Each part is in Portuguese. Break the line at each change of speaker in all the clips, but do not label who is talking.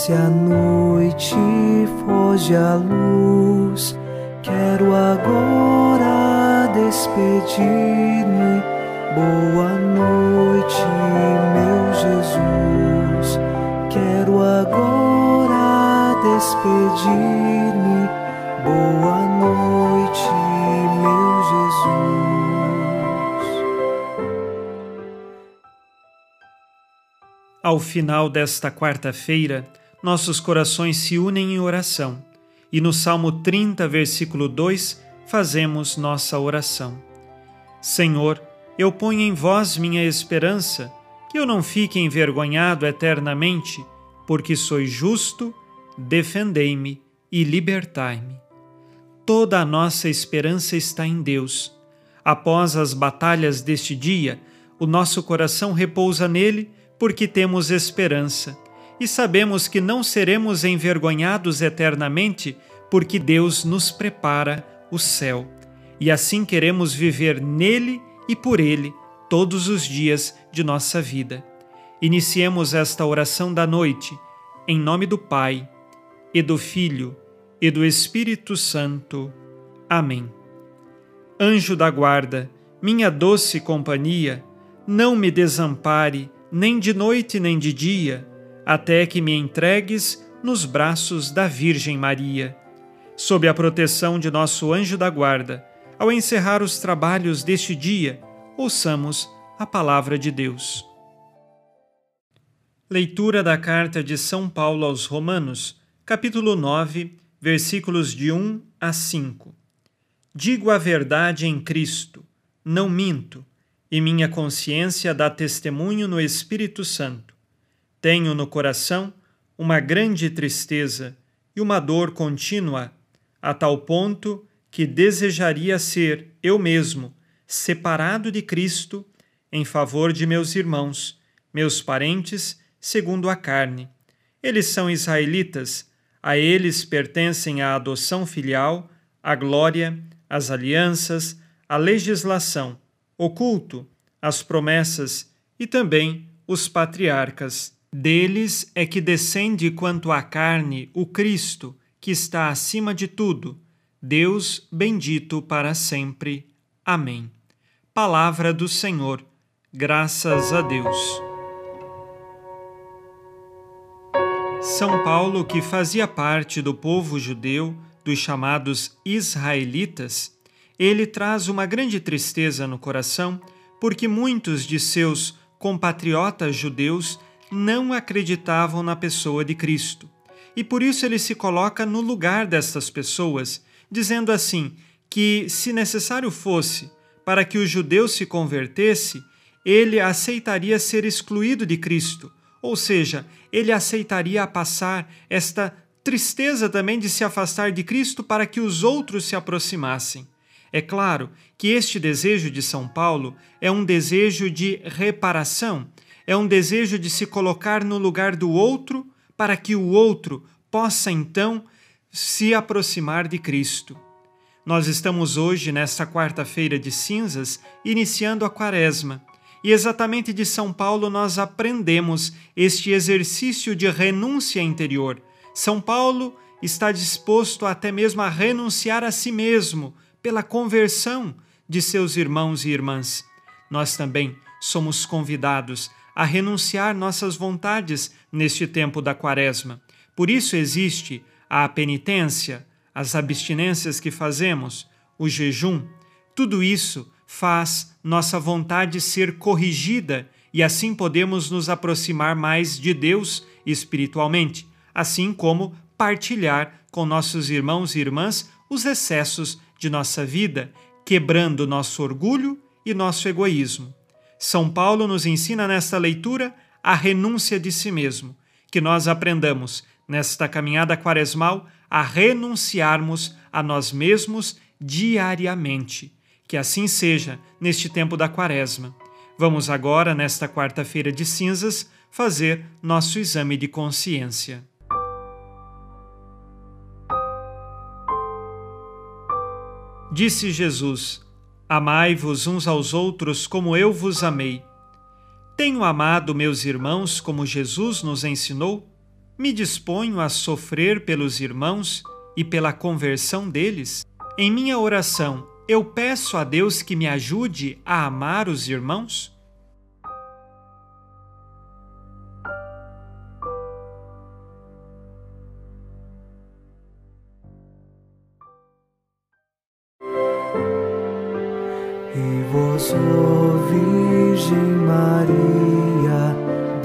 Desce a noite, foge a luz. Quero agora despedir-me. Boa noite, meu Jesus. Quero agora despedir-me. Boa noite, meu Jesus.
Ao final desta quarta-feira, nossos corações se unem em oração e no Salmo 30, versículo 2, fazemos nossa oração. Senhor, eu ponho em vós minha esperança, que eu não fique envergonhado eternamente, porque sois justo, defendei-me e libertai-me. Toda a nossa esperança está em Deus. Após as batalhas deste dia, o nosso coração repousa nele porque temos esperança e sabemos que não seremos envergonhados eternamente, porque Deus nos prepara o céu. E assim queremos viver nele e por ele todos os dias de nossa vida. Iniciemos esta oração da noite, em nome do Pai, e do Filho, e do Espírito Santo. Amém. Anjo da guarda, minha doce companhia, não me desampare, nem de noite nem de dia até que me entregues nos braços da Virgem Maria. Sob a proteção de nosso anjo da guarda, ao encerrar os trabalhos deste dia, ouçamos a palavra de Deus. Leitura da carta de São Paulo aos Romanos, capítulo 9, versículos de 1 a 5. Digo a verdade em Cristo, não minto, e minha consciência dá testemunho no Espírito Santo tenho no coração uma grande tristeza e uma dor contínua, a tal ponto que desejaria ser eu mesmo separado de Cristo em favor de meus irmãos, meus parentes, segundo a carne. Eles são israelitas, a eles pertencem a adoção filial, a glória, as alianças, a legislação, o culto, as promessas e também os patriarcas. Deles é que descende quanto à carne o Cristo, que está acima de tudo, Deus bendito para sempre. Amém. Palavra do Senhor. Graças a Deus. São Paulo, que fazia parte do povo judeu, dos chamados israelitas, ele traz uma grande tristeza no coração, porque muitos de seus compatriotas judeus não acreditavam na pessoa de Cristo. E por isso ele se coloca no lugar destas pessoas, dizendo assim: que, se necessário fosse, para que o judeu se convertesse, ele aceitaria ser excluído de Cristo, ou seja, ele aceitaria passar esta tristeza também de se afastar de Cristo para que os outros se aproximassem. É claro que este desejo de São Paulo é um desejo de reparação, é um desejo de se colocar no lugar do outro para que o outro possa então se aproximar de Cristo. Nós estamos hoje, nesta quarta-feira de cinzas, iniciando a Quaresma. E exatamente de São Paulo nós aprendemos este exercício de renúncia interior. São Paulo está disposto até mesmo a renunciar a si mesmo pela conversão de seus irmãos e irmãs. Nós também somos convidados a renunciar nossas vontades neste tempo da Quaresma. Por isso existe a penitência, as abstinências que fazemos, o jejum. Tudo isso faz nossa vontade ser corrigida e assim podemos nos aproximar mais de Deus espiritualmente, assim como partilhar com nossos irmãos e irmãs os excessos de nossa vida, quebrando nosso orgulho e nosso egoísmo. São Paulo nos ensina nesta leitura a renúncia de si mesmo, que nós aprendamos nesta caminhada quaresmal a renunciarmos a nós mesmos diariamente. Que assim seja neste tempo da quaresma. Vamos agora, nesta quarta-feira de cinzas, fazer nosso exame de consciência. Disse Jesus: Amai-vos uns aos outros como eu vos amei. Tenho amado meus irmãos como Jesus nos ensinou? me disponho a sofrer pelos irmãos e pela conversão deles? Em minha oração, eu peço a Deus que me ajude a amar os irmãos?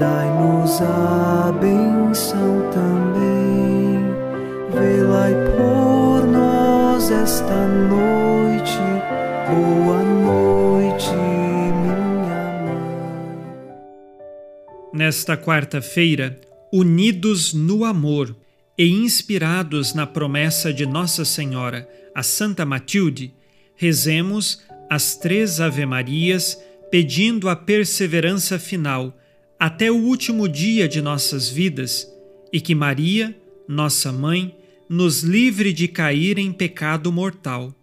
Dai-nos a benção também. Velai por nós esta noite. Boa noite, minha mãe.
Nesta quarta-feira, unidos no amor e inspirados na promessa de Nossa Senhora, a Santa Matilde, rezemos as três Ave-Marias, pedindo a perseverança final até o último dia de nossas vidas e que Maria, nossa mãe, nos livre de cair em pecado mortal.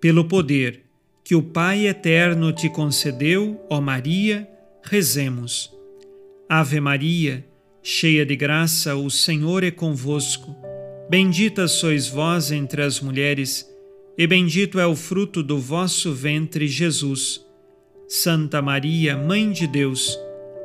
Pelo poder que o Pai eterno te concedeu, ó Maria, rezemos. Ave Maria, cheia de graça, o Senhor é convosco. Bendita sois vós entre as mulheres e bendito é o fruto do vosso ventre, Jesus. Santa Maria, Mãe de Deus,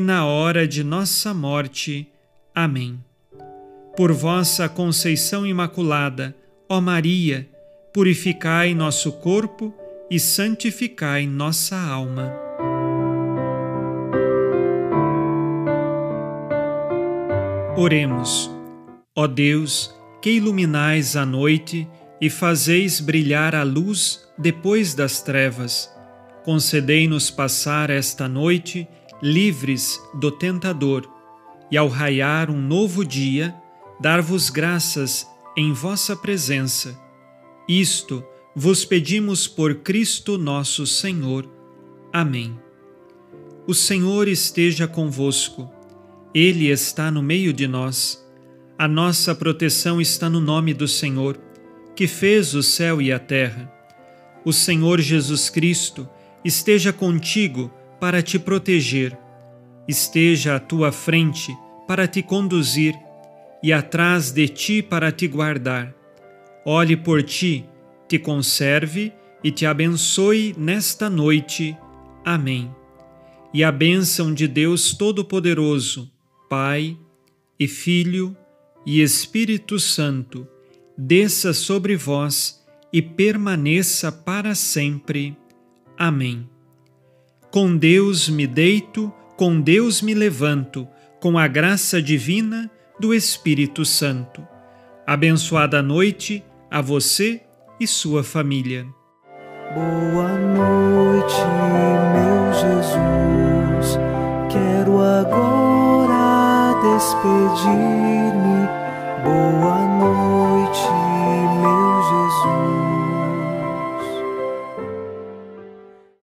na hora de nossa morte. Amém. Por vossa conceição imaculada, ó Maria, purificai nosso corpo e santificai nossa alma. Oremos. Ó Deus, que iluminais a noite, e fazeis brilhar a luz depois das trevas. Concedei-nos passar esta noite livres do tentador, e ao raiar um novo dia, dar-vos graças em vossa presença. Isto vos pedimos por Cristo nosso Senhor. Amém. O Senhor esteja convosco, Ele está no meio de nós. A nossa proteção está no nome do Senhor que fez o céu e a terra. O Senhor Jesus Cristo esteja contigo para te proteger, esteja à tua frente para te conduzir e atrás de ti para te guardar. Olhe por ti, te conserve e te abençoe nesta noite. Amém. E a bênção de Deus Todo-Poderoso, Pai e Filho e Espírito Santo, desça sobre vós e permaneça para sempre. Amém. Com Deus me deito, com Deus me levanto, com a graça divina do Espírito Santo. Abençoada noite a você e sua família.
Boa noite, meu Jesus. Quero agora despedir-me. Boa noite, meu.